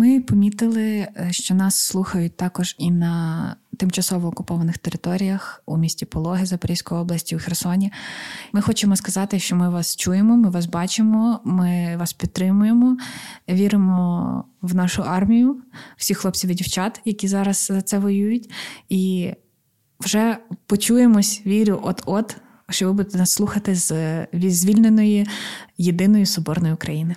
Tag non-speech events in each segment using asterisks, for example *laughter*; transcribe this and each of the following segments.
Ми помітили, е, що нас слухають також і на тимчасово окупованих територіях у місті Пологи Запорізької області у Херсоні. Ми хочемо сказати, що ми вас чуємо, ми вас бачимо, ми вас підтримуємо, віримо в нашу армію, всіх хлопців і дівчат, які зараз за це воюють, і вже почуємось, вірю, от-от, що ви будете нас слухати з звільненої єдиної соборної України.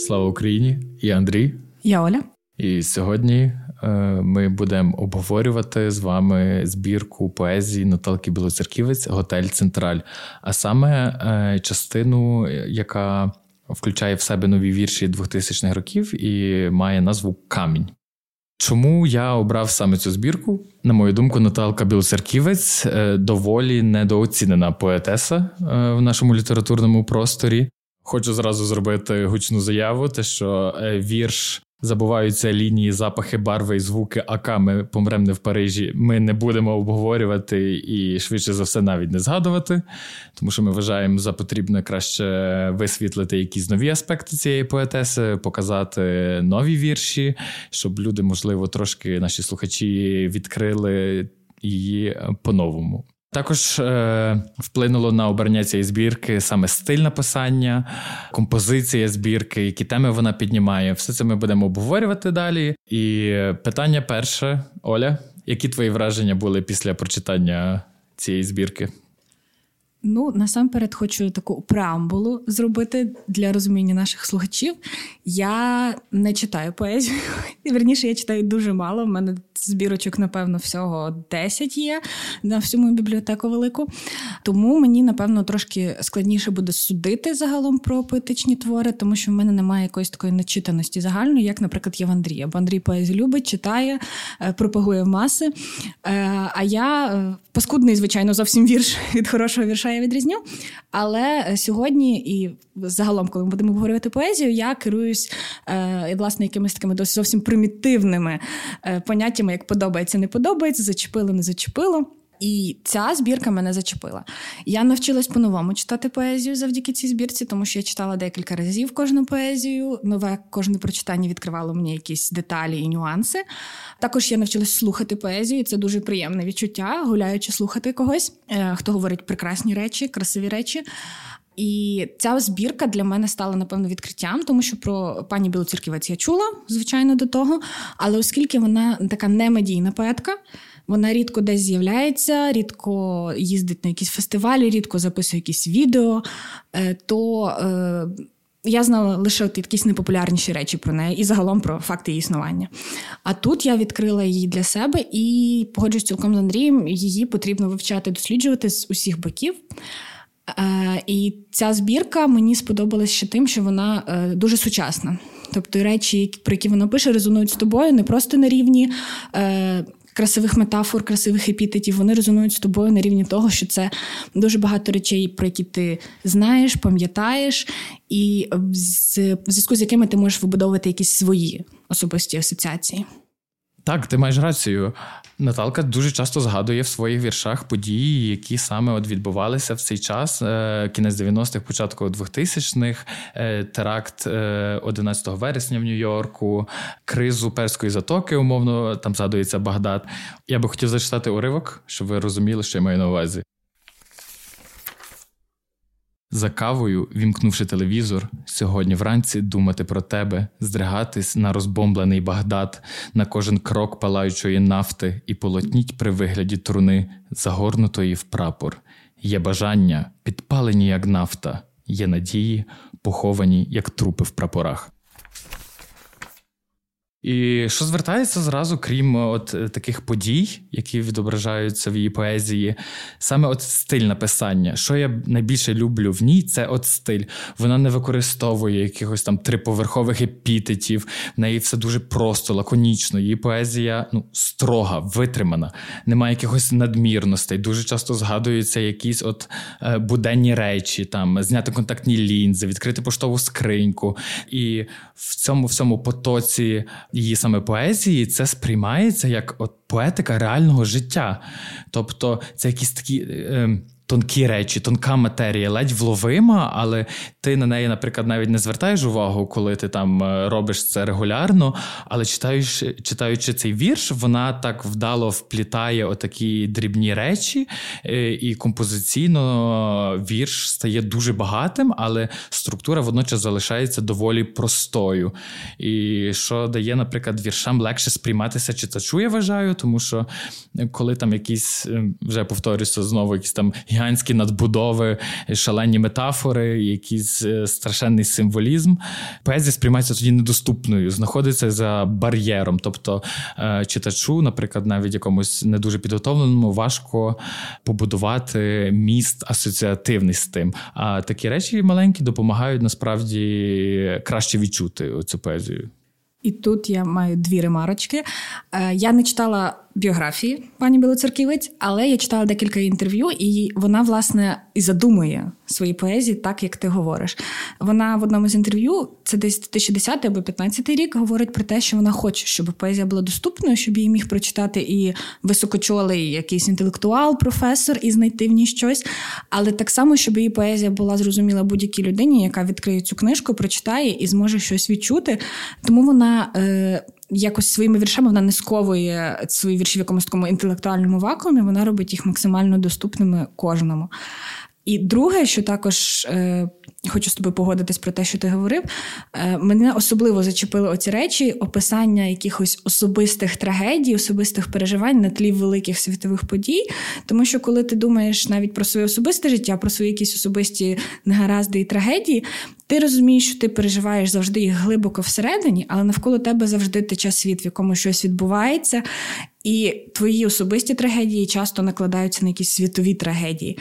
Слава Україні! Я Андрій. Я Оля. І сьогодні е, ми будемо обговорювати з вами збірку поезії Наталки Білоцерківець Готель Централь, а саме е, частину, яка включає в себе нові вірші 2000-х років і має назву Камінь. Чому я обрав саме цю збірку? На мою думку, Наталка Білоцерківець е, доволі недооцінена поетеса в нашому літературному просторі. Хочу зразу зробити гучну заяву, те, що вірш забуваються лінії, запахи, барви і звуки, ака ми помремо не в Парижі. Ми не будемо обговорювати і швидше за все навіть не згадувати, тому що ми вважаємо за потрібне краще висвітлити якісь нові аспекти цієї поетеси, показати нові вірші, щоб люди, можливо, трошки наші слухачі відкрили її по-новому. Також е, вплинуло на обрання цієї збірки саме стиль написання, композиція збірки, які теми вона піднімає. Все це ми будемо обговорювати далі. І питання перше, Оля, які твої враження були після прочитання цієї збірки? Ну, насамперед, хочу таку преамбулу зробити для розуміння наших слухачів. Я не читаю поезію. *laughs* Верніше, я читаю дуже мало. У мене збірочок, напевно, всього 10 є на всю мою бібліотеку велику. Тому мені, напевно, трошки складніше буде судити загалом про поетичні твори, тому що в мене немає якоїсь такої начитаності загальної, як, наприклад, є в Андрія. Бо Андрій поезію любить, читає, е, пропагує маси. Е, а я е, паскудний, звичайно, зовсім вірш *laughs* від хорошого вірша я відрізню. Але сьогодні і загалом, коли ми будемо обговорювати поезію, я керуюсь власне якимись такими досить зовсім примітивними поняттями як подобається, не подобається, зачепило, не зачепило. І ця збірка мене зачепила. Я навчилась по-новому читати поезію завдяки цій збірці, тому що я читала декілька разів кожну поезію. Нове кожне прочитання відкривало мені якісь деталі і нюанси. Також я навчилась слухати поезію, і це дуже приємне відчуття, гуляючи слухати когось, е, хто говорить прекрасні речі, красиві речі. І ця збірка для мене стала напевно відкриттям, тому що про пані Білоцерківець я чула, звичайно, до того. Але оскільки вона така немедійна поетка, вона рідко десь з'являється, рідко їздить на якісь фестивалі, рідко записує якісь відео, е, то е, я знала лише от якісь непопулярніші речі про неї і загалом про факти її існування. А тут я відкрила її для себе і погоджуюсь цілком з Андрієм, її потрібно вивчати, досліджувати з усіх боків. Е, і ця збірка мені сподобалась ще тим, що вона дуже сучасна. Тобто речі, про які вона пише, резонують з тобою не просто на рівні. Красивих метафор, красивих епітетів, вони резонують з тобою на рівні того, що це дуже багато речей, про які ти знаєш, пам'ятаєш, і в зв'язку з якими ти можеш вибудовувати якісь свої особисті асоціації. Так, ти маєш рацію. Наталка дуже часто згадує в своїх віршах події, які саме от відбувалися в цей час, е, кінець 90-х, початку 2000-х, е, теракт 11 е, вересня в Нью-Йорку, кризу перської затоки, умовно, там згадується Багдад. Я би хотів зачитати уривок, щоб ви розуміли, що я маю на увазі. За кавою, вімкнувши телевізор, сьогодні вранці думати про тебе, здригатись на розбомблений Багдад, на кожен крок палаючої нафти і полотніть при вигляді труни, загорнутої в прапор. Є бажання, підпалені, як нафта, є надії, поховані, як трупи в прапорах. І що звертається зразу, крім от е, таких подій, які відображаються в її поезії, саме от стиль написання. Що я найбільше люблю в ній, це от стиль. Вона не використовує якихось там триповерхових епітетів. В неї все дуже просто, лаконічно. Її поезія ну, строга, витримана, немає якихось надмірностей. Дуже часто згадуються якісь от е, буденні речі, там зняти контактні лінзи, відкрити поштову скриньку. І в цьому всьому потоці її саме поезії, це сприймається як от поетика реального життя. Тобто це якісь такі. Е, тонкі речі, тонка матерія, ледь вловима, але ти на неї, наприклад, навіть не звертаєш увагу, коли ти там е, робиш це регулярно. Але читаючи, читаючи цей вірш, вона так вдало вплітає отакі дрібні речі, е, і композиційно вірш стає дуже багатим, але структура водночас залишається доволі простою. І що дає, наприклад, віршам легше сприйматися читачу, я вважаю, тому що коли там якісь вже повторюся знову, якісь там гігантські надбудови, шалені метафори, якийсь е, страшенний символізм. Поезія сприймається тоді недоступною, знаходиться за бар'єром. Тобто е, читачу, наприклад, навіть якомусь не дуже підготовленому, важко побудувати міст асоціативний з тим. А такі речі маленькі допомагають насправді краще відчути цю поезію. І тут я маю дві ремарочки. Е, я не читала біографії пані Білоцерківець, але я читала декілька інтерв'ю, і вона, власне, і задумує свої поезії, так як ти говориш. Вона в одному з інтерв'ю, це десь 2010 або 2015 рік, говорить про те, що вона хоче, щоб поезія була доступною, щоб її міг прочитати і високочолий якийсь інтелектуал, професор, і знайти в ній щось. Але так само, щоб її поезія була зрозуміла будь-якій людині, яка відкриє цю книжку, прочитає і зможе щось відчути. Тому вона. Е- якось своїми віршами вона не сковує свої вірші в якомусь такому інтелектуальному вакуумі, вона робить їх максимально доступними кожному. І друге, що також е, хочу з тобою погодитись про те, що ти говорив, е, мене особливо зачепили оці речі, описання якихось особистих трагедій, особистих переживань на тлі великих світових подій. Тому що, коли ти думаєш навіть про своє особисте життя, про свої якісь особисті негаразди і трагедії, ти розумієш, що ти переживаєш завжди їх глибоко всередині, але навколо тебе завжди тече світ, в якому щось відбувається. І твої особисті трагедії часто накладаються на якісь світові трагедії.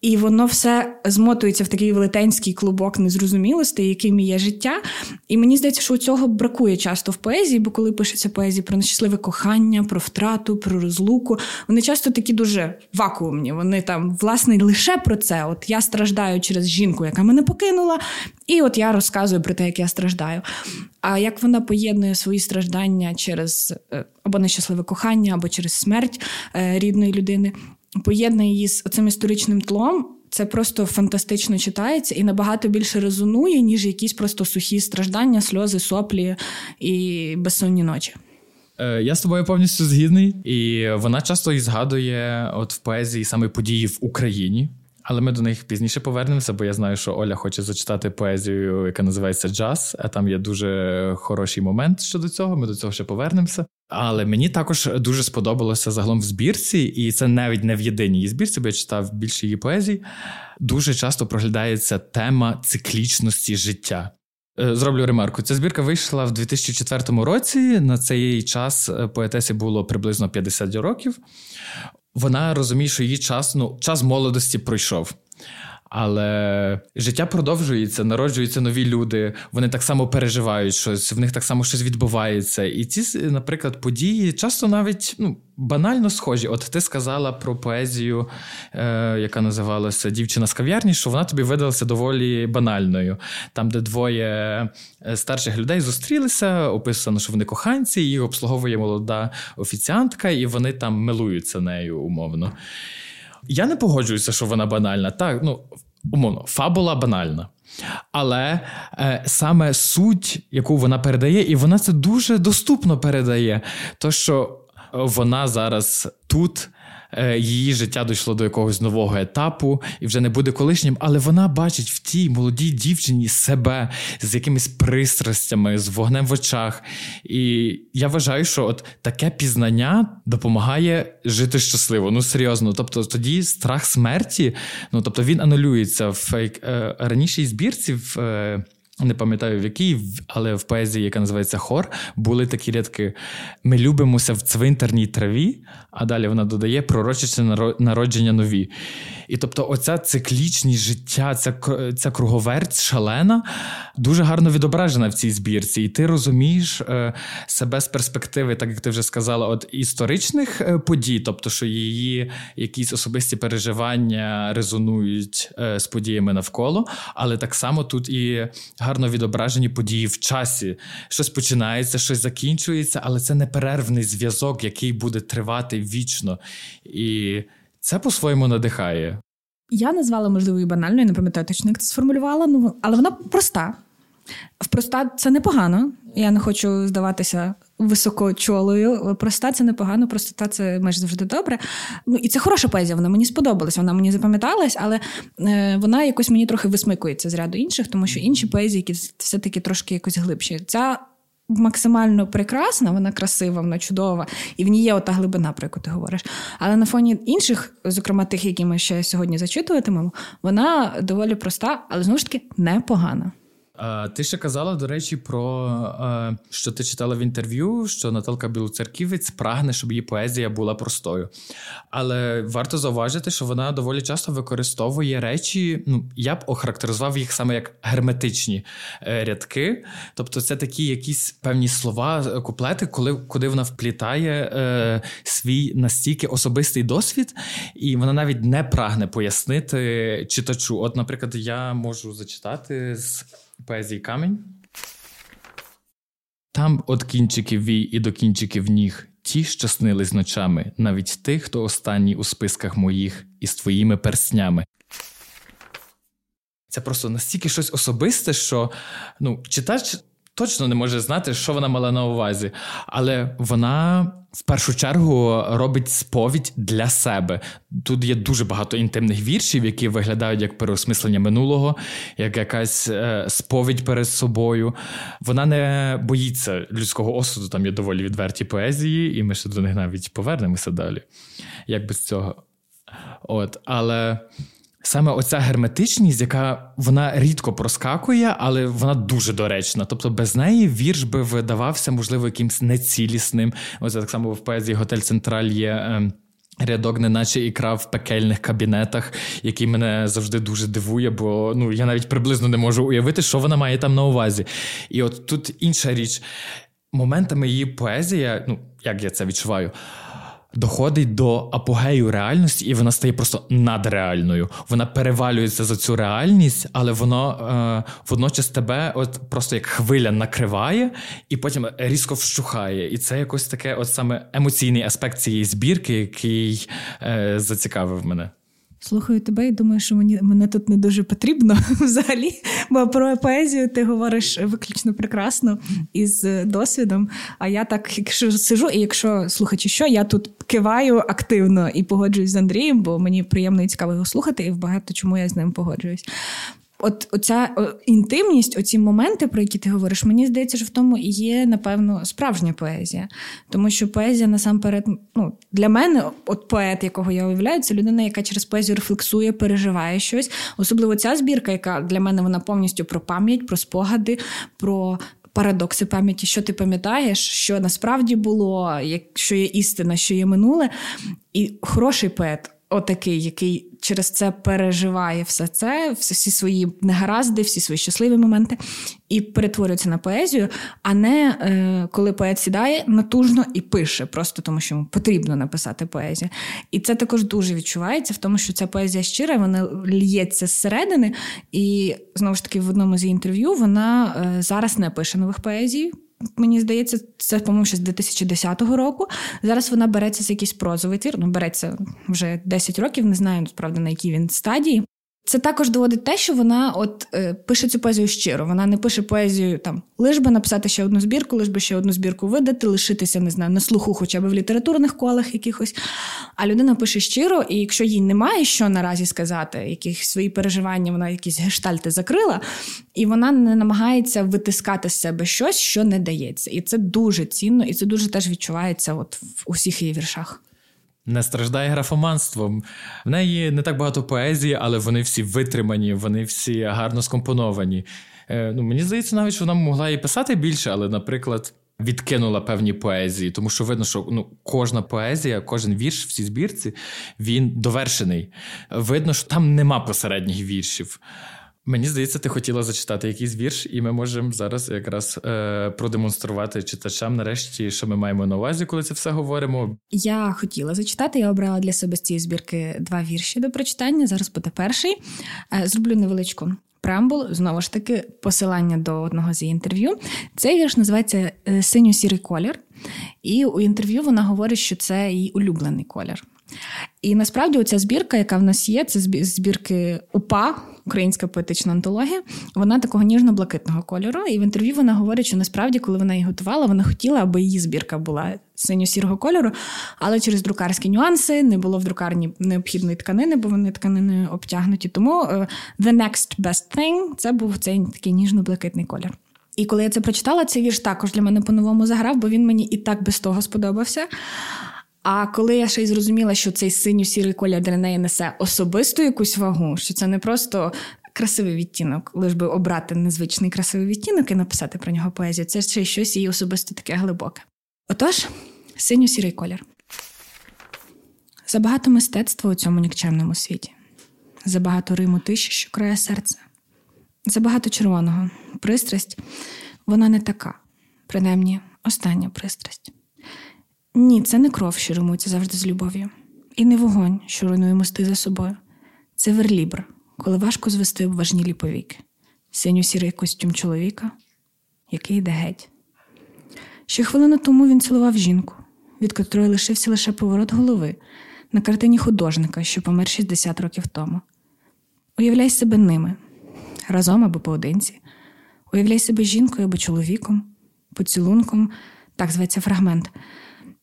І воно все змотується в такий велетенський клубок незрозумілостей, яким є життя. І мені здається, що у цього бракує часто в поезії, бо коли пишеться поезії про нещасливе кохання, про втрату, про розлуку, вони часто такі дуже вакуумні. Вони там, власне, лише про це. От я страждаю через жінку, яка мене покинула, і от я розказую про те, як я страждаю. А як вона поєднує свої страждання через е, або нещасливе кохання, або через смерть е, рідної людини, поєднує її з цим історичним тлом. Це просто фантастично читається і набагато більше резонує, ніж якісь просто сухі страждання, сльози, соплі і безсонні ночі. Е, я з тобою повністю згідний, і вона часто і згадує от в поезії саме події в Україні. Але ми до них пізніше повернемося, бо я знаю, що Оля хоче зачитати поезію, яка називається Джаз. А там є дуже хороший момент щодо цього. Ми до цього ще повернемося. Але мені також дуже сподобалося загалом в збірці, і це навіть не в єдиній збірці, бо я читав більше її поезій. Дуже часто проглядається тема циклічності життя. Е, зроблю ремарку. Ця збірка вийшла в 2004 році. На цей час е, поетесі було приблизно 50 років вона розуміє, що її час ну, час молодості пройшов. Але життя продовжується, народжуються нові люди. Вони так само переживають щось, в них так само щось відбувається. І ці, наприклад, події часто навіть ну, банально схожі. От ти сказала про поезію, е, яка називалася Дівчина з кав'ярні, що вона тобі видалася доволі банальною. Там, де двоє е, старших людей зустрілися, описано, що вони коханці, її обслуговує молода офіціантка, і вони там милуються нею умовно. Я не погоджуюся, що вона банальна. Так, ну умовно, фабула банальна. Але е, саме суть, яку вона передає, і вона це дуже доступно передає. То, що вона зараз тут Е, її життя дійшло до якогось нового етапу і вже не буде колишнім, але вона бачить в тій молодій дівчині себе з якимись пристрастями, з вогнем в очах. І я вважаю, що от таке пізнання допомагає жити щасливо. Ну серйозно. Тобто, тоді страх смерті, ну тобто він анулюється в е, ранішій збірці. в е, не пам'ятаю в якій, але в поезії, яка називається Хор, були такі рядки: ми любимося в цвинтарній траві, а далі вона додає пророчичне народження нові. І тобто, оця циклічність життя, ця ця круговерть шалена, дуже гарно відображена в цій збірці. І ти розумієш е, себе з перспективи, так як ти вже сказала, от історичних е, подій, тобто, що її якісь особисті переживання резонують е, з подіями навколо, але так само тут і гарно відображені події в часі. Щось починається, щось закінчується, але це неперервний зв'язок, який буде тривати вічно. І це по-своєму надихає. Я назвала можливо і банальною, не пам'ятаю точно, як це сформулювала, ну але вона проста. Проста це непогано. Я не хочу здаватися високочолою. Проста це непогано, простота це майже завжди добре. Ну і це хороша поезія, вона мені сподобалась, вона мені запам'яталась, але е, вона якось мені трохи висмикується з ряду інших, тому що інші поезії, які все-таки трошки якось глибші. Ця максимально прекрасна, вона красива, вона чудова, і в ній є ота глибина, про яку ти говориш. Але на фоні інших, зокрема тих, які ми ще сьогодні зачитуватимемо, вона доволі проста, але знову ж таки непогана. Ти ще казала, до речі, про що ти читала в інтерв'ю, що Наталка Білоцерківець прагне, щоб її поезія була простою. Але варто зауважити, що вона доволі часто використовує речі. Ну, я б охарактеризував їх саме як герметичні е, рядки. Тобто, це такі якісь певні слова, е, куплети, коли куди вона вплітає е, свій настільки особистий досвід, і вона навіть не прагне пояснити читачу. От, наприклад, я можу зачитати з поезії камінь. Там от кінчиків вій і до кінчиків ніг ті щаснились ночами, навіть тих, хто останній у списках моїх із твоїми перснями. Це просто настільки щось особисте, що ну, читач точно не може знати, що вона мала на увазі, але вона в першу чергу робить сповідь для себе. Тут є дуже багато інтимних віршів, які виглядають як переосмислення минулого, як якась е, сповідь перед собою. Вона не боїться людського осуду, там є доволі відверті поезії, і ми ще до них навіть повернемося далі. Як без цього. От, Але саме оця герметичність, яка вона рідко проскакує, але вона дуже доречна. Тобто без неї вірш би видавався, можливо, якимсь нецілісним. Ось так само в поезії Готель Централь є. Е, Рядок, неначе ікра в пекельних кабінетах, який мене завжди дуже дивує, бо ну я навіть приблизно не можу уявити, що вона має там на увазі. І от тут інша річ. Моментами її поезія, ну як я це відчуваю, доходить до апогею реальності, і вона стає просто надреальною. Вона перевалюється за цю реальність, але воно е, водночас тебе, от просто як хвиля накриває, і потім різко вщухає. І це якось таке, от саме емоційний аспект цієї збірки, який е, зацікавив мене. Слухаю тебе і думаю, що мені мене тут не дуже потрібно *laughs* взагалі. Бо про поезію ти говориш виключно прекрасно із досвідом. А я так, якщо сижу, і якщо слухачі, що я тут киваю активно і погоджуюсь з Андрієм, бо мені приємно і цікаво його слухати, і в багато чому я з ним погоджуюсь. От оця інтимність, оці моменти, про які ти говориш, мені здається, що в тому і є, напевно, справжня поезія. Тому що поезія насамперед, ну, для мене, от поет, якого я уявляю, це людина, яка через поезію рефлексує, переживає щось. Особливо ця збірка, яка для мене вона повністю про пам'ять, про спогади, про. Парадокси пам'яті, що ти пам'ятаєш, що насправді було, що є істина, що є минуле. І хороший поет отакий, який через це переживає все це, всі свої негаразди, всі свої щасливі моменти, і перетворюється на поезію, а не е, коли поет сідає натужно і пише, просто тому що йому потрібно написати поезію. І це також дуже відчувається в тому, що ця поезія щира, вона лється зсередини. І знову ж таки, в одному з інтерв'ю вона е, зараз не пише нових поезій. Мені здається, це, по-моєму, ще з 2010 року. Зараз вона береться з якийсь прозовий твір. Ну, береться вже 10 років, не знаю, насправді на якій він стадії. Це також доводить те, що вона от е, пише цю поезію щиро. Вона не пише поезію там, лиш би написати ще одну збірку, лиш би ще одну збірку видати, лишитися, не знаю, на слуху, хоча б в літературних колах якихось. А людина пише щиро, і якщо їй немає що наразі сказати, якісь свої переживання, вона якісь гештальти закрила, і вона не намагається витискати з себе щось, що не дається. І це дуже цінно, і це дуже теж відчувається от в усіх її віршах не страждає графоманством. В неї не так багато поезії, але вони всі витримані, вони всі гарно скомпоновані. Е, ну, Мені здається, навіть що вона могла і писати більше, але, наприклад, відкинула певні поезії, тому що видно, що ну, кожна поезія, кожен вірш в цій збірці він довершений. Видно, що там нема посередніх віршів. Мені здається, ти хотіла зачитати якийсь вірш, і ми можемо зараз якраз е, продемонструвати читачам нарешті, що ми маємо на увазі, коли це все говоримо. Я хотіла зачитати. Я обрала для себе з цієї збірки два вірші до прочитання. Зараз буде перший. Е, зроблю невеличку преамбул, знову ж таки, посилання до одного з її інтерв'ю. Цей вірш називається е, Синьо-сірий колір, і у інтерв'ю вона говорить, що це її улюблений колір. І насправді оця збірка, яка в нас є, це збірки УПА, Українська поетична антологія, вона такого ніжно-блакитного кольору. І в інтерв'ю вона говорить, що насправді, коли вона її готувала, вона хотіла, аби її збірка була синьо-сірого кольору, але через друкарські нюанси не було в друкарні необхідної тканини, бо вони тканиною обтягнуті. Тому е, the next best thing це був цей такий ніжно-блакитний колір. І коли я це прочитала, цей вірш також для мене по-новому заграв, бо він мені і так без того сподобався. А коли я ще й зрозуміла, що цей синьо-сірий колір для неї несе особисту якусь вагу, що це не просто красивий відтінок, лиш би обрати незвичний красивий відтінок і написати про нього поезію, це ще щось її особисто таке глибоке. Отож, синьо-сірий колір. Забагато мистецтва у цьому нікчемному світі, забагато риму тиші, що крає серце, забагато червоного. Пристрасть вона не така, принаймні остання пристрасть. Ні, це не кров, що римується завжди з любов'ю, і не вогонь, що руйнує мости за собою. Це верлібр, коли важко звести обважнілі повіки, синьо-сірий костюм чоловіка, який йде геть. Ще хвилину тому він цілував жінку, від котрої лишився лише поворот голови на картині художника, що помер 60 років тому. Уявляй себе ними разом або поодинці. Уявляй себе жінкою або чоловіком, поцілунком, так зветься фрагмент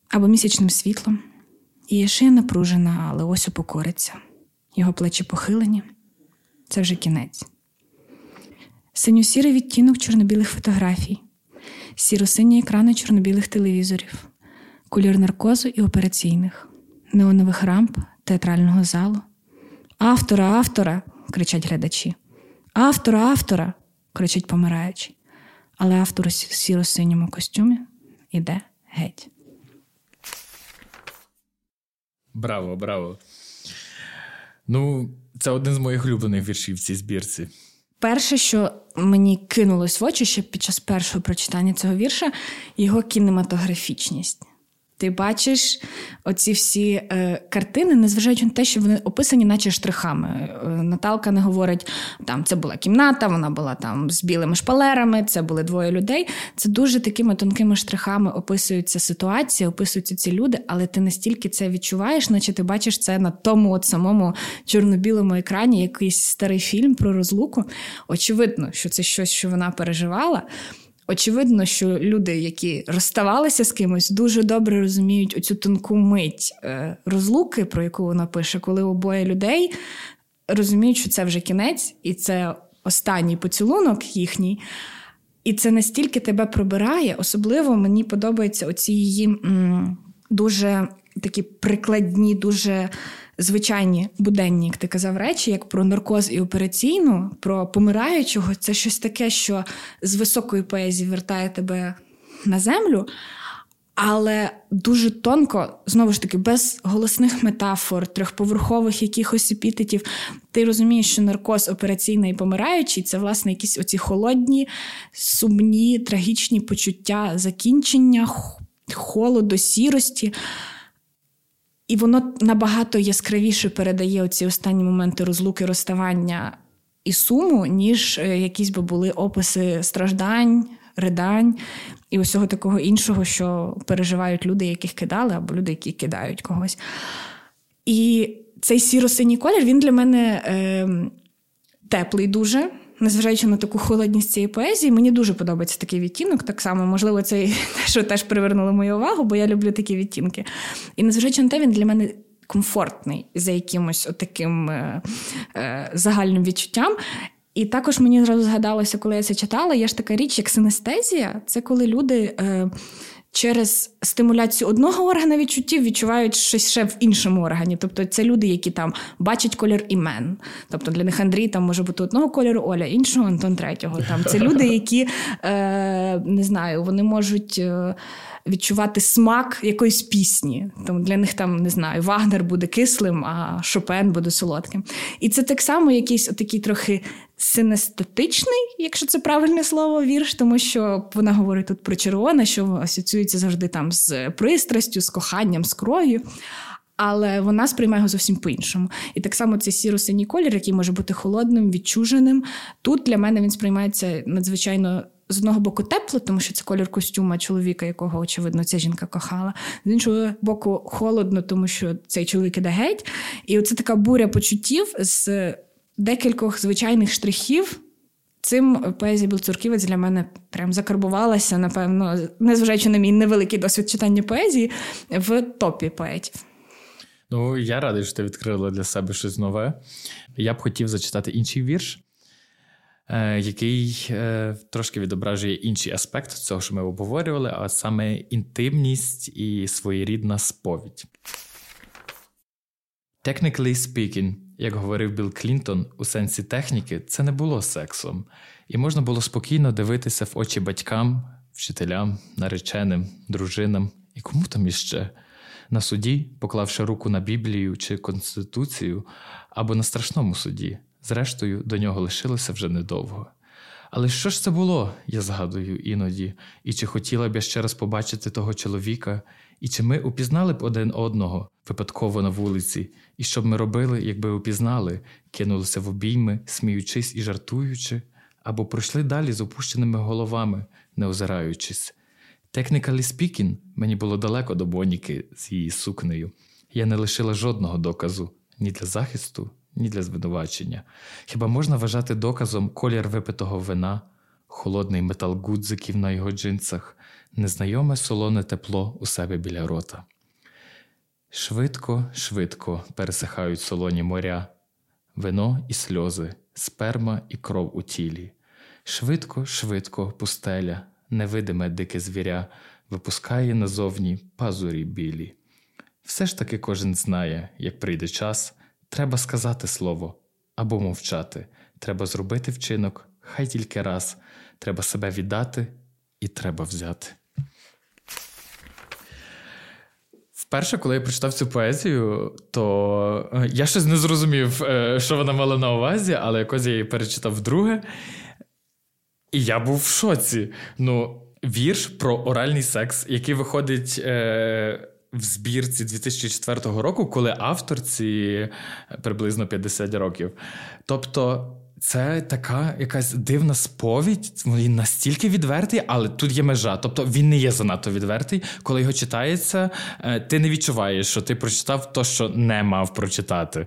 або місячним світлом. Її шия напружена, але ось упокориться. Його плечі похилені це вже кінець. Синьо-сірий відтінок чорно-білих фотографій, сіро-сині екрани чорно-білих телевізорів, кольор наркозу і операційних, неонових рамп, театрального залу. Автора, автора! кричать глядачі. Автора, автора! кричать помираючі. Але автор у сіро-синьому костюмі іде геть. Браво, браво. Ну, це один з моїх улюблених віршів в цій збірці. Перше, що мені кинулось в очі ще під час першого прочитання цього вірша, його кінематографічність. Ти бачиш оці всі е, картини, незважаючи на те, що вони описані, наче штрихами. Е, Наталка не говорить, там це була кімната, вона була там з білими шпалерами, це були двоє людей. Це дуже такими тонкими штрихами описуються ситуації, описуються ці люди, але ти настільки це відчуваєш, наче ти бачиш це на тому от самому чорно-білому екрані, якийсь старий фільм про розлуку. Очевидно, що це щось, що вона переживала. Очевидно, що люди, які розставалися з кимось, дуже добре розуміють оцю тонку мить е, розлуки, про яку вона пише, коли обоє людей розуміють, що це вже кінець, і це останній поцілунок їхній. І це настільки тебе пробирає. Особливо мені подобаються оці її м, дуже такі прикладні, дуже звичайні буденні, як ти казав, речі, як про наркоз і операційну, про помираючого, це щось таке, що з високої поезії вертає тебе на землю. Але дуже тонко, знову ж таки, без голосних метафор, трьохповерхових якихось епітетів, ти розумієш, що наркоз операційний і помираючий це, власне, якісь оці холодні, сумні, трагічні почуття закінчення, холоду, сірості. І воно набагато яскравіше передає оці останні моменти розлуки, розставання і суму, ніж е, якісь би були описи страждань, ридань і усього такого іншого, що переживають люди, яких кидали, або люди, які кидають когось. І цей сіро-синій колір він для мене е, теплий дуже незважаючи на таку холодність цієї поезії, мені дуже подобається такий відтінок. Так само, можливо, це *laughs* що теж привернуло мою увагу, бо я люблю такі відтінки. І незважаючи на те, він для мене комфортний за якимось таким е, е, загальним відчуттям. І також мені зразу згадалося, коли я це читала, є ж така річ, як синестезія. Це коли люди. Е, через стимуляцію одного органа відчуттів відчувають щось ще в іншому органі. Тобто це люди, які там бачать колір імен. Тобто для них Андрій там може бути одного кольору, Оля, іншого, Антон третього. Там Це люди, які е, не знаю, вони можуть. Е, відчувати смак якоїсь пісні. Тому для них там не знаю, Вагнер буде кислим, а Шопен буде солодким. І це так само якийсь такий трохи синестетичний, якщо це правильне слово, вірш, тому що вона говорить тут про червоне, що асоціюється завжди там з пристрастю, з коханням, з кров'ю. Але вона сприймає його зовсім по-іншому. І так само цей сіро-синій колір, який може бути холодним, відчуженим. Тут для мене він сприймається надзвичайно з одного боку тепло, тому що це колір костюма чоловіка, якого, очевидно, ця жінка кохала. З іншого боку, холодно, тому що цей чоловік іде геть. І оце така буря почуттів з декількох звичайних штрихів. Цим поезія Білцурківець для мене прям закарбувалася, напевно, незважаючи на мій невеликий досвід читання поезії, в топі поетів. Ну, я радий, що ти відкрила для себе щось нове. Я б хотів зачитати інший вірш, який е, трошки відображує інший аспект цього, що ми обговорювали, а саме інтимність і своєрідна сповідь. Technically speaking, як говорив Білл Клінтон, у сенсі техніки, це не було сексом, і можна було спокійно дивитися в очі батькам, вчителям, нареченим, дружинам і кому там іще. На суді, поклавши руку на Біблію чи Конституцію, або на страшному суді, зрештою, до нього лишилося вже недовго. Але що ж це було, я згадую іноді, і чи хотіла б я ще раз побачити того чоловіка, і чи ми упізнали б один одного випадково на вулиці, і що б ми робили, якби упізнали, кинулися в обійми, сміючись і жартуючи, або пройшли далі з опущеними головами, не озираючись. Technically speaking, мені було далеко до Боніки з її сукнею. Я не лишила жодного доказу ні для захисту, ні для звинувачення. Хіба можна вважати доказом колір випитого вина, холодний метал гудзиків на його джинсах, незнайоме солоне тепло у себе біля рота? Швидко, швидко пересихають солоні моря, вино і сльози, сперма і кров у тілі. Швидко, швидко пустеля, невидиме дике звіря, випускає назовні пазурі білі. Все ж таки кожен знає, як прийде час, треба сказати слово або мовчати, треба зробити вчинок, хай тільки раз, треба себе віддати і треба взяти. Вперше, коли я прочитав цю поезію, то е, я щось не зрозумів, е, що вона мала на увазі, але якось я її перечитав вдруге. І я був в шоці. Ну, вірш про оральний секс, який виходить е, в збірці 2004 року, коли авторці приблизно 50 років. Тобто. Це така якась дивна сповідь, він настільки відвертий, але тут є межа. Тобто він не є занадто відвертий. Коли його читається, е, ти не відчуваєш, що ти прочитав то, що не мав прочитати.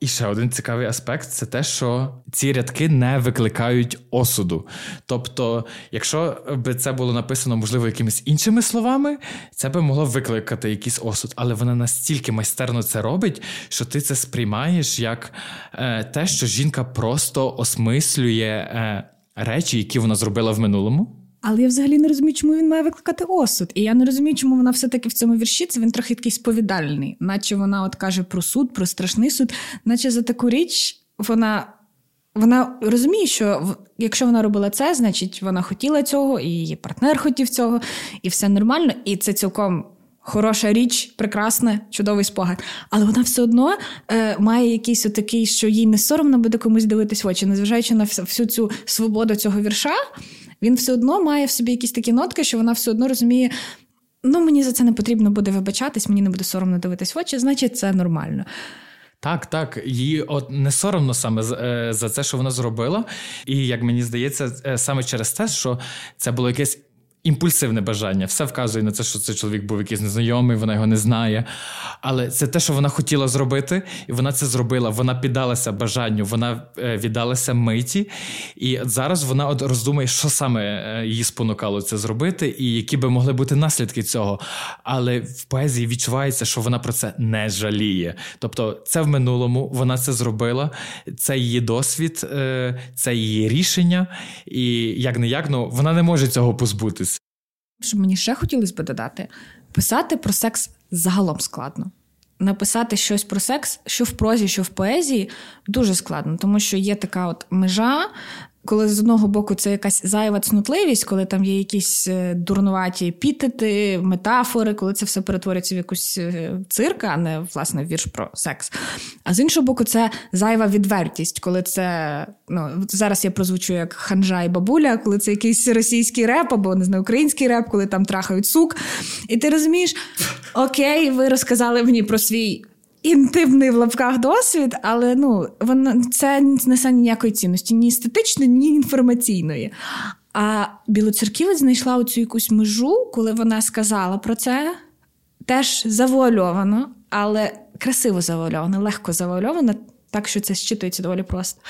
І ще один цікавий аспект це те, що ці рядки не викликають осуду. Тобто, якщо би це було написано, можливо, якимись іншими словами, це би могло викликати якийсь осуд, але вона настільки майстерно це робить, що ти це сприймаєш як е, те, що жінка просто осмислює е, речі, які вона зробила в минулому. Але я взагалі не розумію, чому він має викликати осуд. І я не розумію, чому вона все-таки в цьому вірші це він трохи такий сповідальний, наче вона от каже про суд, про страшний суд, наче за таку річ вона. Вона розуміє, що якщо вона робила це, значить вона хотіла цього, і її партнер хотів цього, і все нормально, і це цілком хороша річ, прекрасна, чудовий спогад. Але вона все одно е, має якийсь отакий, що їй не соромно буде комусь дивитись в очі, незважаючи на всю цю свободу цього вірша він все одно має в собі якісь такі нотки, що вона все одно розуміє. Ну, мені за це не потрібно буде вибачатись, мені не буде соромно дивитись в очі, значить, це нормально. Так, так, їй от не соромно саме е, за це, що вона зробила. І як мені здається, е, саме через те, що це було якесь імпульсивне бажання. Все вказує на те, що цей чоловік був якийсь незнайомий, вона його не знає. Але це те, що вона хотіла зробити, і вона це зробила. Вона піддалася бажанню, вона е, віддалася миті. І зараз вона от роздумує, що саме е, її спонукало це зробити, і які би могли бути наслідки цього. Але в поезії відчувається, що вона про це не жаліє. Тобто, це в минулому, вона це зробила, це її досвід, е, це її рішення. І як не як, ну вона не може цього позбутися. Що мені ще хотілося би додати: писати про секс загалом складно. Написати щось про секс, що в прозі, що в поезії, дуже складно, тому що є така от межа, коли з одного боку це якась зайва цнутливість, коли там є якісь е, дурнуваті пітети, метафори, коли це все перетворюється в якусь е, цирк, а не власне вірш про секс. А з іншого боку, це зайва відвертість, коли це ну зараз я прозвучу як ханжа і бабуля, коли це якийсь російський реп або не знаю, український реп, коли там трахають сук. І ти розумієш, окей, ви розказали мені про свій інтимний в лапках досвід, але ну, воно це не несе ніякої цінності, ні естетичної, ні інформаційної. А білоцерківець знайшла оцю якусь межу, коли вона сказала про це, теж завуальовано, але красиво завуальовано, легко завуальовано, так що це щитується доволі просто.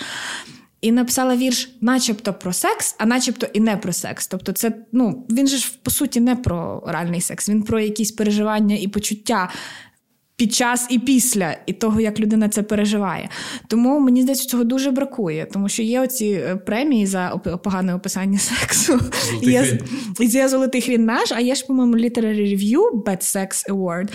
І написала вірш, начебто про секс, а начебто і не про секс. Тобто, це ну він же ж по суті не про оральний секс, він про якісь переживання і почуття під час і після, і того, як людина це переживає. Тому мені здається, цього дуже бракує, тому що є оці е, премії за погане описання *laughs* сексу. Є, є золотий хрін наш, а є ж, по-моєму, Literary Review Bad Sex Award.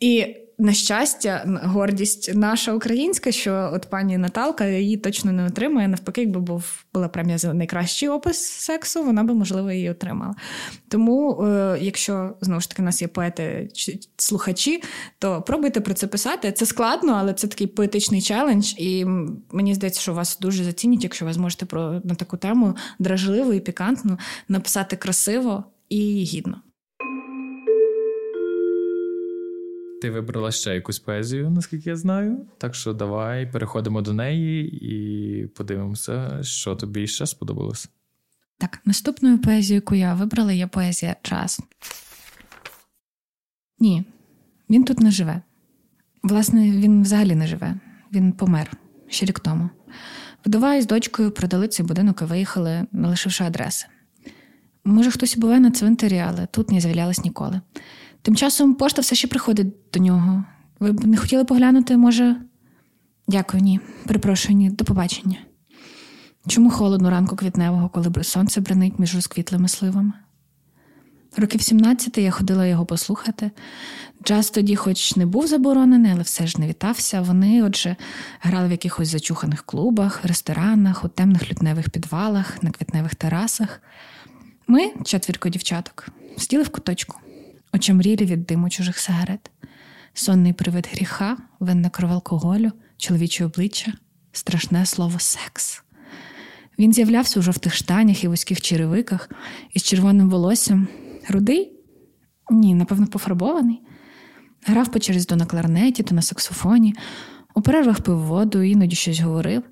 І на щастя, гордість наша українська, що от пані Наталка її точно не отримає. Навпаки, якби був була премія за найкращий опис сексу, вона би можливо її отримала. Тому, е, якщо знову ж таки у нас є поети чи слухачі, то пробуйте про це писати. Це складно, але це такий поетичний челендж. І мені здається, що вас дуже зацінять, якщо ви зможете про на таку тему дражливу і пікантну написати красиво і гідно. Ти вибрала ще якусь поезію, наскільки я знаю. Так що давай переходимо до неї і подивимося, що тобі ще сподобалось. Так, наступною поезією, яку я вибрала, є поезія Час. Ні, він тут не живе. Власне, він взагалі не живе. Він помер ще рік тому. Вдова із дочкою продали цей будинок і виїхали, лишивши адреси. Може, хтось буває на цвинтарі, але тут не з'являлась ніколи. Тим часом пошта все ще приходить до нього. Ви б не хотіли поглянути, може. Дякую, ні. Перепрошую, ні, до побачення. Чому холодно ранку квітневого, коли сонце бренить між розквітлими сливами? Років 17 я ходила його послухати. Джаз тоді, хоч не був заборонений, але все ж не вітався. Вони, отже, грали в якихось зачуханих клубах, ресторанах, у темних лютневих підвалах, на квітневих терасах. Ми, четвірко дівчаток, сиділи в куточку очемрілі від диму чужих сигарет, сонний привид гріха, винна кров алкоголю, чоловіче обличчя, страшне слово секс. Він з'являвся у жовтих штанях і вузьких черевиках із червоним волоссям. Рудий? Ні, напевно, пофарбований. Грав по черзі то на кларнеті, то на саксофоні, у перервах пив воду, іноді щось говорив,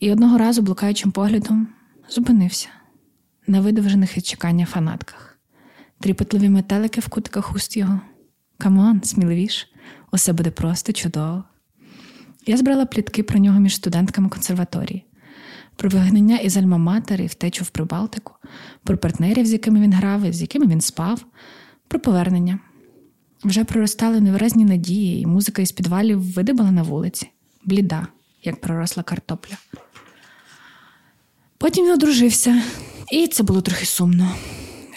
і одного разу, блукаючим поглядом, зупинився на видовжених від чекання фанатках тріпотливі метелики в кутиках уст його. Come on, сміливіш, усе буде просто чудово. Я збрала плітки про нього між студентками консерваторії, про вигнання із Альма-Матер і втечу в Прибалтику, про партнерів, з якими він грав, і з якими він спав, про повернення. Вже проростали невиразні надії, і музика із підвалів видибала на вулиці, бліда, як проросла картопля. Потім він одружився, і це було трохи сумно.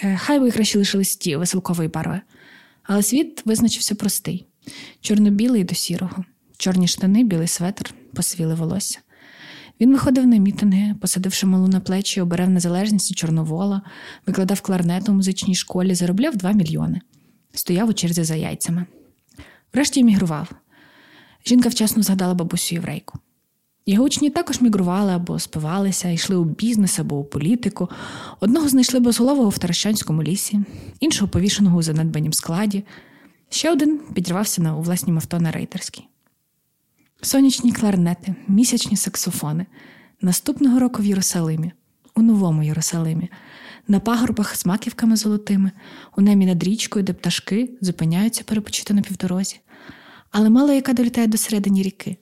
Е, хай краще лишились ті веселкової барви. Але світ визначився простий: чорно-білий до сірого, чорні штани, білий светр, посвіли волосся. Він виходив на мітинги, посадивши малу на плечі, оберев незалежність Чорновола, викладав кларнет у музичній школі, заробляв 2 мільйони, стояв у черзі за яйцями. Врешті емігрував. Жінка вчасно згадала бабусю єврейку. Його учні також мігрували або спивалися, йшли у бізнес або у політику. Одного знайшли безголового в Таращанському лісі, іншого повішеного у занедбанім складі. Ще один підірвався на у власнім авто на рейтерській. Сонячні кларнети, місячні саксофони. Наступного року в Єрусалимі, у новому Єрусалимі, на пагорбах з маківками золотими, у небі над річкою, де пташки зупиняються перепочити на півдорозі, але мало яка долітає до середини ріки.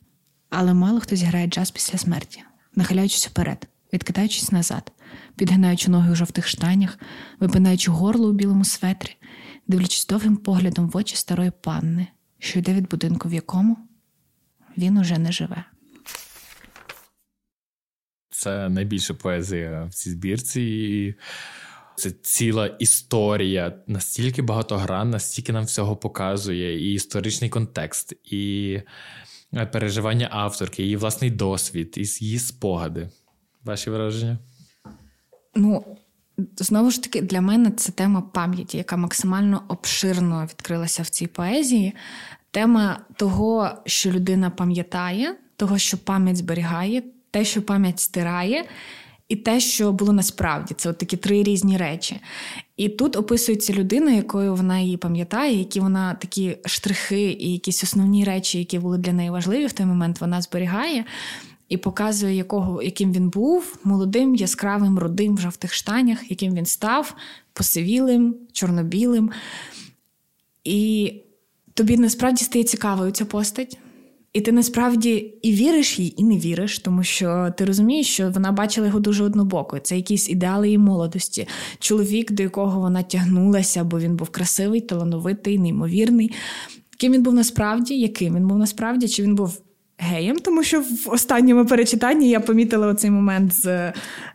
Але мало хтось грає джаз після смерті, нахиляючись вперед, відкидаючись назад, підгинаючи ноги у жовтих штанях, випинаючи горло у білому светрі, дивлячись довгим поглядом в очі старої панни, що йде від будинку, в якому він уже не живе. Це найбільша поезія в цій збірці. Це ціла історія, настільки багатогранна, настільки нам всього показує, і історичний контекст, і переживання авторки, її власний досвід, її спогади. Ваші враження? Ну, знову ж таки, для мене це тема пам'яті, яка максимально обширно відкрилася в цій поезії. Тема того, що людина пам'ятає, того, що пам'ять зберігає, те, що пам'ять стирає. І те, що було насправді, це от такі три різні речі. І тут описується людина, якою вона її пам'ятає, які вона такі штрихи і якісь основні речі, які були для неї важливі в той момент, вона зберігає і показує, якого, яким він був молодим, яскравим, рудим вже в жовтих штанях, яким він став посивілим, чорнобілим. І тобі насправді стає цікавою ця постать. І ти насправді і віриш їй, і не віриш, тому що ти розумієш, що вона бачила його дуже однобоко. Це якісь ідеали її молодості. Чоловік, до якого вона тягнулася, бо він був красивий, талановитий, неймовірний. Ким він був насправді, яким він був насправді, чи він був геєм, тому що в останньому перечитанні я помітила оцей момент з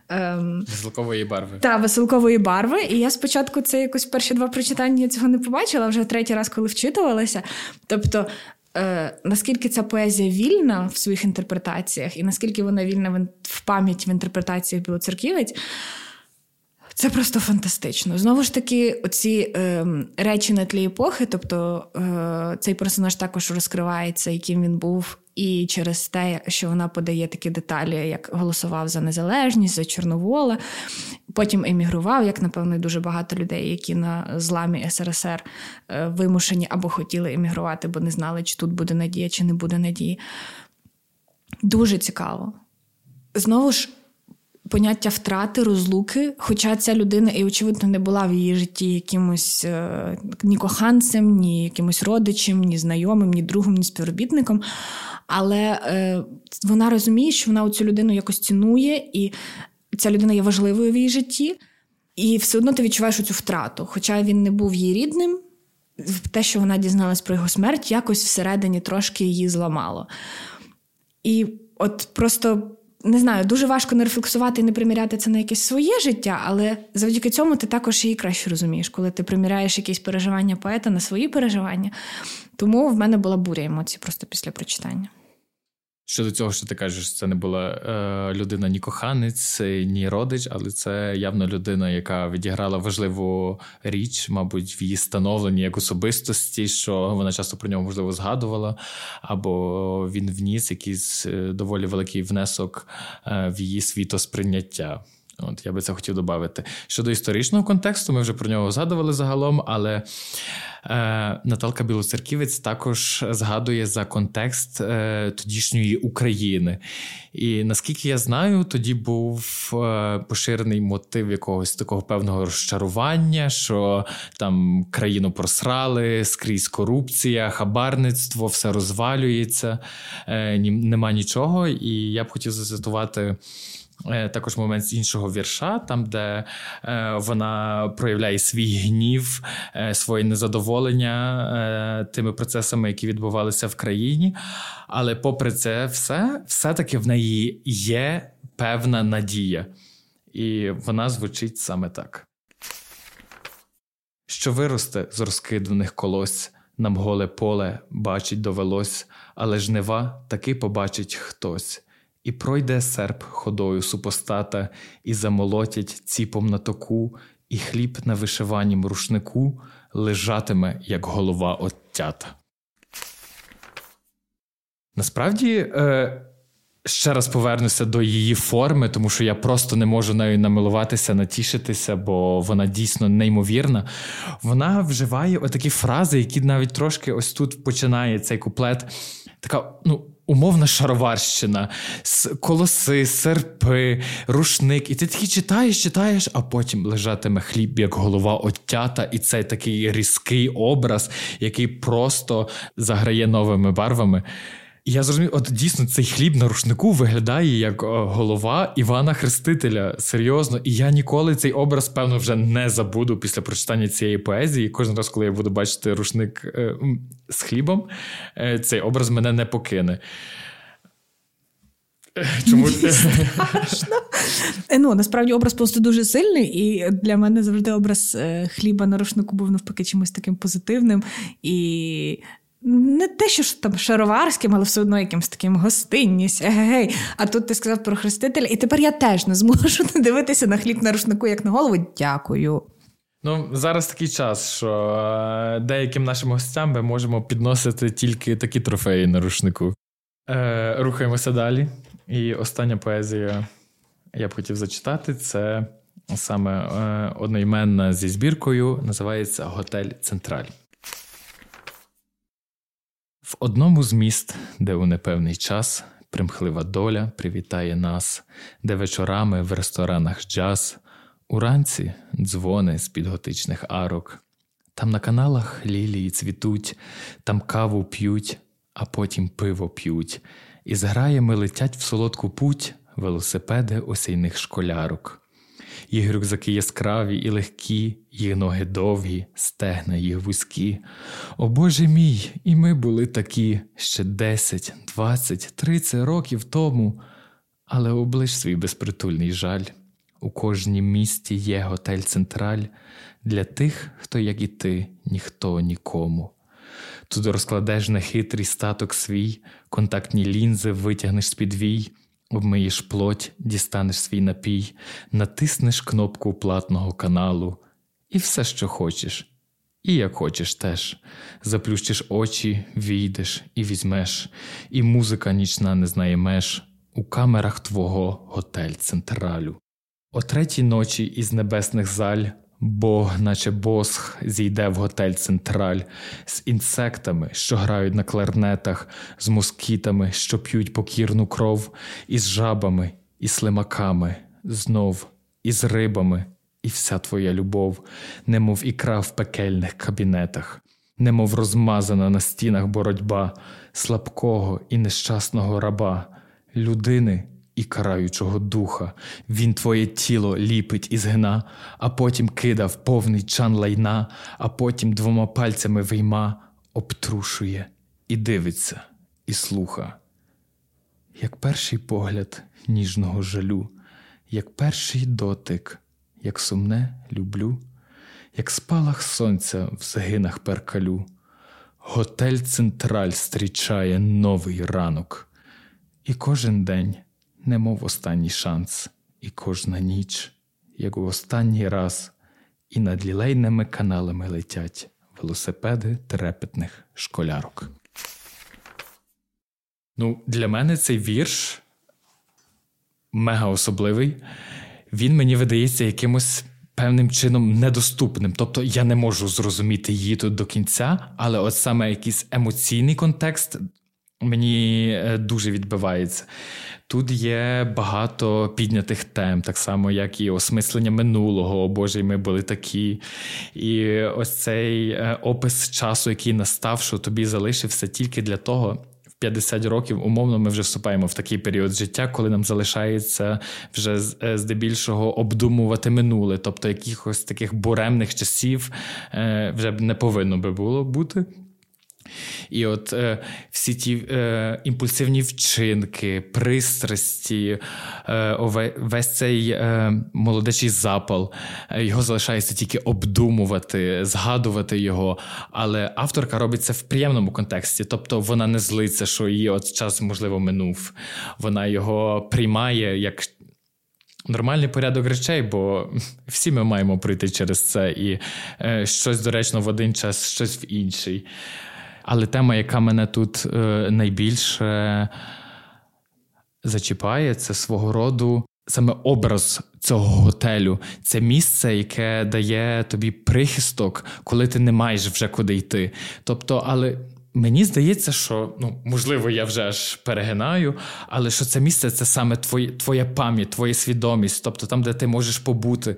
ем... веселкової барви. Та, веселкової барви. І я спочатку це якось перші два прочитання цього не побачила, вже третій раз, коли вчитувалася. Тобто. Е, наскільки ця поезія вільна в своїх інтерпретаціях, і наскільки вона вільна в, пам'ять в інтерпретаціях білоцерківець, це просто фантастично. Знову ж таки, оці е, речі на тлі епохи, тобто е, цей персонаж також розкривається, яким він був, і через те, що вона подає такі деталі, як голосував за незалежність, за Чорновола, потім емігрував, як напевно, дуже багато людей, які на зламі СРСР е, вимушені або хотіли емігрувати, бо не знали, чи тут буде надія, чи не буде надії. Дуже цікаво. Знову ж поняття втрати, розлуки. Хоча ця людина і, очевидно, не була в її житті якимось е, ні коханцем, ні якимось родичем, ні знайомим, ні другом, ні співробітником. Але е, вона розуміє, що вона цю людину якось цінує, і ця людина є важливою в її житті. І все одно ти відчуваєш цю втрату. Хоча він не був її рідним, те, що вона дізналась про його смерть, якось всередині трошки її зламало. І от просто не знаю, дуже важко не рефлексувати і не приміряти це на якесь своє життя, але завдяки цьому ти також її краще розумієш, коли ти приміряєш якісь переживання поета на свої переживання. Тому в мене була буря емоцій просто після прочитання. Щодо цього, що ти кажеш, це не була е, людина ні коханець, ні родич, але це явно людина, яка відіграла важливу річ, мабуть, в її становленні як особистості, що вона часто про нього можливо згадувала, або він вніс якийсь е, доволі великий внесок е, в її світосприйняття. От я би це хотів додати. Щодо історичного контексту, ми вже про нього згадували загалом, але е, Наталка Білоцерківець також згадує за контекст е, тодішньої України. І наскільки я знаю, тоді був е, поширений мотив якогось такого певного розчарування, що там країну просрали, скрізь корупція, хабарництво, все розвалюється, е, нема нічого. І я б хотів зацитувати. Е, також момент з іншого вірша, там, де е, вона проявляє свій гнів, е, своє незадоволення тими процесами, які відбувалися в країні. Але, попри це, все, все-таки в неї є певна надія, і вона звучить саме так. Що виросте з розкиданих колось, нам голе поле бачить довелось, але жнива таки побачить хтось. І пройде серп ходою супостата, і замолотять ціпом на току, і хліб на вишиванім рушнику лежатиме, як голова оттята. Насправді, е, ще раз повернуся до її форми, тому що я просто не можу нею намилуватися, натішитися, бо вона дійсно неймовірна. Вона вживає отакі фрази, які навіть трошки ось тут починає цей куплет. Така, ну умовна шароварщина, колоси, серпи, рушник. І ти такі читаєш, читаєш, а потім лежатиме хліб, як голова оттята, і цей такий різкий образ, який просто заграє новими барвами. Я зрозумів, от дійсно цей хліб на рушнику виглядає як голова Івана Хрестителя. Серйозно. І я ніколи цей образ, певно, вже не забуду після прочитання цієї поезії. Кожен раз, коли я буду бачити рушник е, з хлібом, е, цей образ мене не покине. Чому страшно? Е, ну, насправді образ просто дуже сильний, і для мене завжди образ хліба на рушнику був навпаки чимось таким позитивним і не те, що там шароварським, але все одно якимось таким гостинність. Егегей. А тут ти сказав про хрестителя, і тепер я теж не зможу *laughs* дивитися на хліб на рушнику, як на голову. Дякую. Ну, зараз такий час, що е, деяким нашим гостям ми можемо підносити тільки такі трофеї на рушнику. Е, Рухаємося далі. І остання поезія, я б хотів зачитати, це саме е, одноіменна зі збіркою, називається Готель Централь. В одному з міст, де у непевний час примхлива доля привітає нас, де вечорами в ресторанах джаз, уранці дзвони з під готичних арок, там на каналах лілії цвітуть, там каву п'ють, а потім пиво п'ють, і з граями летять в солодку путь велосипеди осійних школярок. Їх рюкзаки яскраві і легкі, їх ноги довгі, стегна їх вузькі. О Боже мій, і ми були такі ще десять, двадцять, тридцять років тому. Але облиш свій безпритульний жаль. У кожнім місті є готель Централь для тих, хто, як і ти, ніхто нікому. Тут розкладеш нехитрий статок свій, контактні лінзи витягнеш з підвій, обмиєш плоть, дістанеш свій напій, натиснеш кнопку платного каналу, і все, що хочеш, і як хочеш теж. Заплющиш очі, війдеш і візьмеш, і музика нічна не знає меж у камерах твого готель централю. О третій ночі із небесних заль Бог, наче босх, зійде в готель Централь з інсектами, що грають на кларнетах, з москітами, що п'ють покірну кров, із жабами, і слимаками, знов, із рибами, і вся твоя любов, немов ікра в пекельних кабінетах, немов розмазана на стінах боротьба слабкого і нещасного раба, людини і караючого духа, він твоє тіло ліпить і згина, а потім кидав повний чан лайна, а потім двома пальцями вийма, обтрушує і дивиться, і слуха. Як перший погляд ніжного жалю, як перший дотик, як сумне люблю, як спалах сонця в загинах перкалю, готель Централь зустрічає новий ранок, і кожен день немов останній шанс, і кожна ніч, як у останній раз, і над лілейними каналами летять велосипеди трепетних школярок. Ну, Для мене цей вірш мега особливий. Він мені видається якимось певним чином недоступним. Тобто я не можу зрозуміти її тут до кінця, але от саме якийсь емоційний контекст мені е, дуже відбивається. Тут є багато піднятих тем, так само, як і осмислення минулого, о Боже, ми були такі. І ось цей е, опис часу, який настав, що тобі залишився тільки для того. в 50 років, умовно, ми вже вступаємо в такий період життя, коли нам залишається вже е, здебільшого обдумувати минуле, тобто якихось таких буремних часів вже не повинно би було бути. І от е, всі ті е, імпульсивні вчинки, пристрасті, е, весь цей е, молодечий запал, е, його залишається тільки обдумувати, згадувати його. Але авторка робить це в приємному контексті, тобто вона не злиться, що її от час, можливо, минув. Вона його приймає як. Нормальний порядок речей, бо *laughs* всі ми маємо пройти через це, і е, щось доречно в один час, щось в інший. Але тема, яка мене тут е, найбільше зачіпає, це свого роду саме образ цього готелю. Це місце, яке дає тобі прихисток, коли ти не маєш вже куди йти. Тобто, але Мені здається, що ну можливо, я вже аж перегинаю, але що це місце це саме твоє, твоя пам'ять, твоя свідомість, тобто там, де ти можеш побути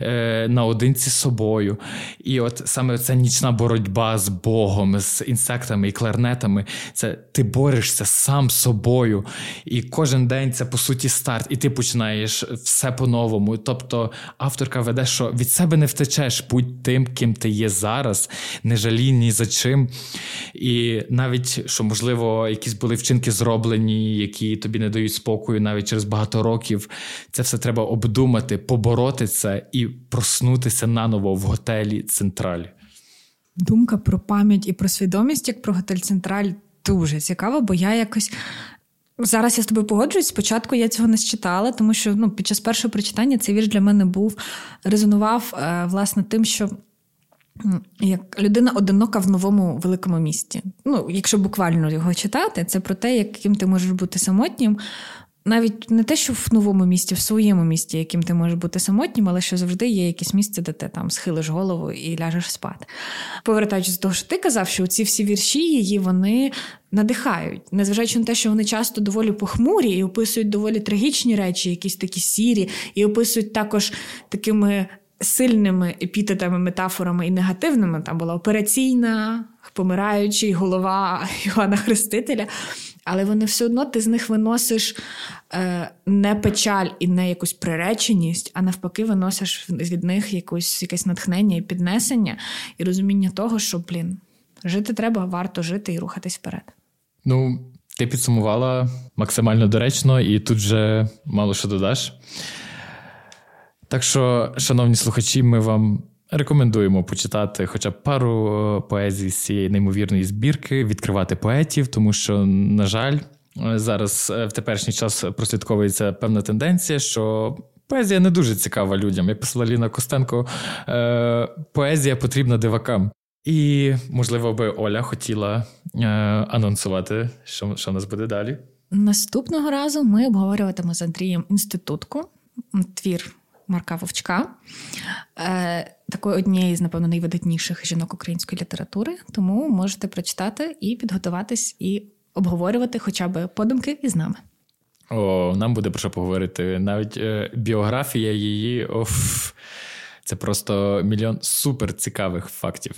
е, наодинці з собою. І от саме ця нічна боротьба з Богом, з інсектами і кларнетами, це ти борешся сам собою. І кожен день це по суті старт, і ти починаєш все по-новому. Тобто авторка веде, що від себе не втечеш, будь тим, ким ти є зараз, не жалій ні за чим. Навіть що, можливо, якісь були вчинки зроблені, які тобі не дають спокою навіть через багато років. Це все треба обдумати, побороти це і проснутися наново в готелі Централь. Думка про пам'ять і про свідомість, як про готель Централь, дуже цікава, бо я якось. Зараз я з тобою погоджуюсь. Спочатку я цього не читала, тому що ну, під час першого прочитання цей вірш для мене був резонував е, власне тим, що як людина одинока в новому великому місті. Ну, якщо буквально його читати, це про те, яким ти можеш бути самотнім навіть не те, що в новому місті, в своєму місті, яким ти можеш бути самотнім, але що завжди є якесь місце, де ти там схилиш голову і ляжеш спати. Повертаючись до того, що ти казав, що ці всі вірші її вони надихають, незважаючи на те, що вони часто доволі похмурі і описують доволі трагічні речі, якісь такі сірі, і описують також такими. Сильними епітетами, метафорами і негативними там була операційна, помираючий голова *laughs* Івана Хрестителя але вони все одно ти з них виносиш е, не печаль і не якусь приреченість, а навпаки, виносиш від них якусь, якесь натхнення і піднесення, і розуміння того, що, блін, жити треба, варто жити і рухатись вперед. Ну, ти підсумувала максимально доречно, і тут вже мало що додаш. Так що, шановні слухачі, ми вам Рекомендуємо почитати хоча б пару е, поезій з цієї неймовірної збірки, відкривати поетів, тому що, на жаль, е, зараз е, в теперішній час прослідковується певна тенденція, що поезія не дуже цікава людям. Як писала Ліна Костенко, поезія потрібна дивакам. І, можливо, би Оля хотіла анонсувати, що, що нас буде далі. Наступного разу ми обговорюватимемо з Андрієм інститутку, твір Марка Вовчка, е, такої однієї з, напевно, найвидатніших жінок української літератури. Тому можете прочитати і підготуватись, і обговорювати хоча б подумки із нами. О, Нам буде про що поговорити. Навіть е, біографія її оф, це просто мільйон супер цікавих фактів.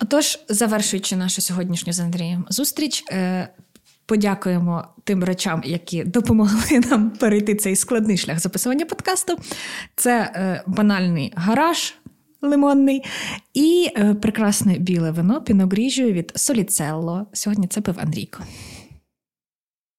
Отож, завершуючи нашу сьогоднішню з Андрієм зустріч, е, подякуємо тим речам, які допомогли *laughs* нам перейти цей складний шлях записування подкасту. Це е, банальний гараж. Лимонний і е, прекрасне біле вино піногріжою від Соліцелло. Сьогодні це пив Андрійко.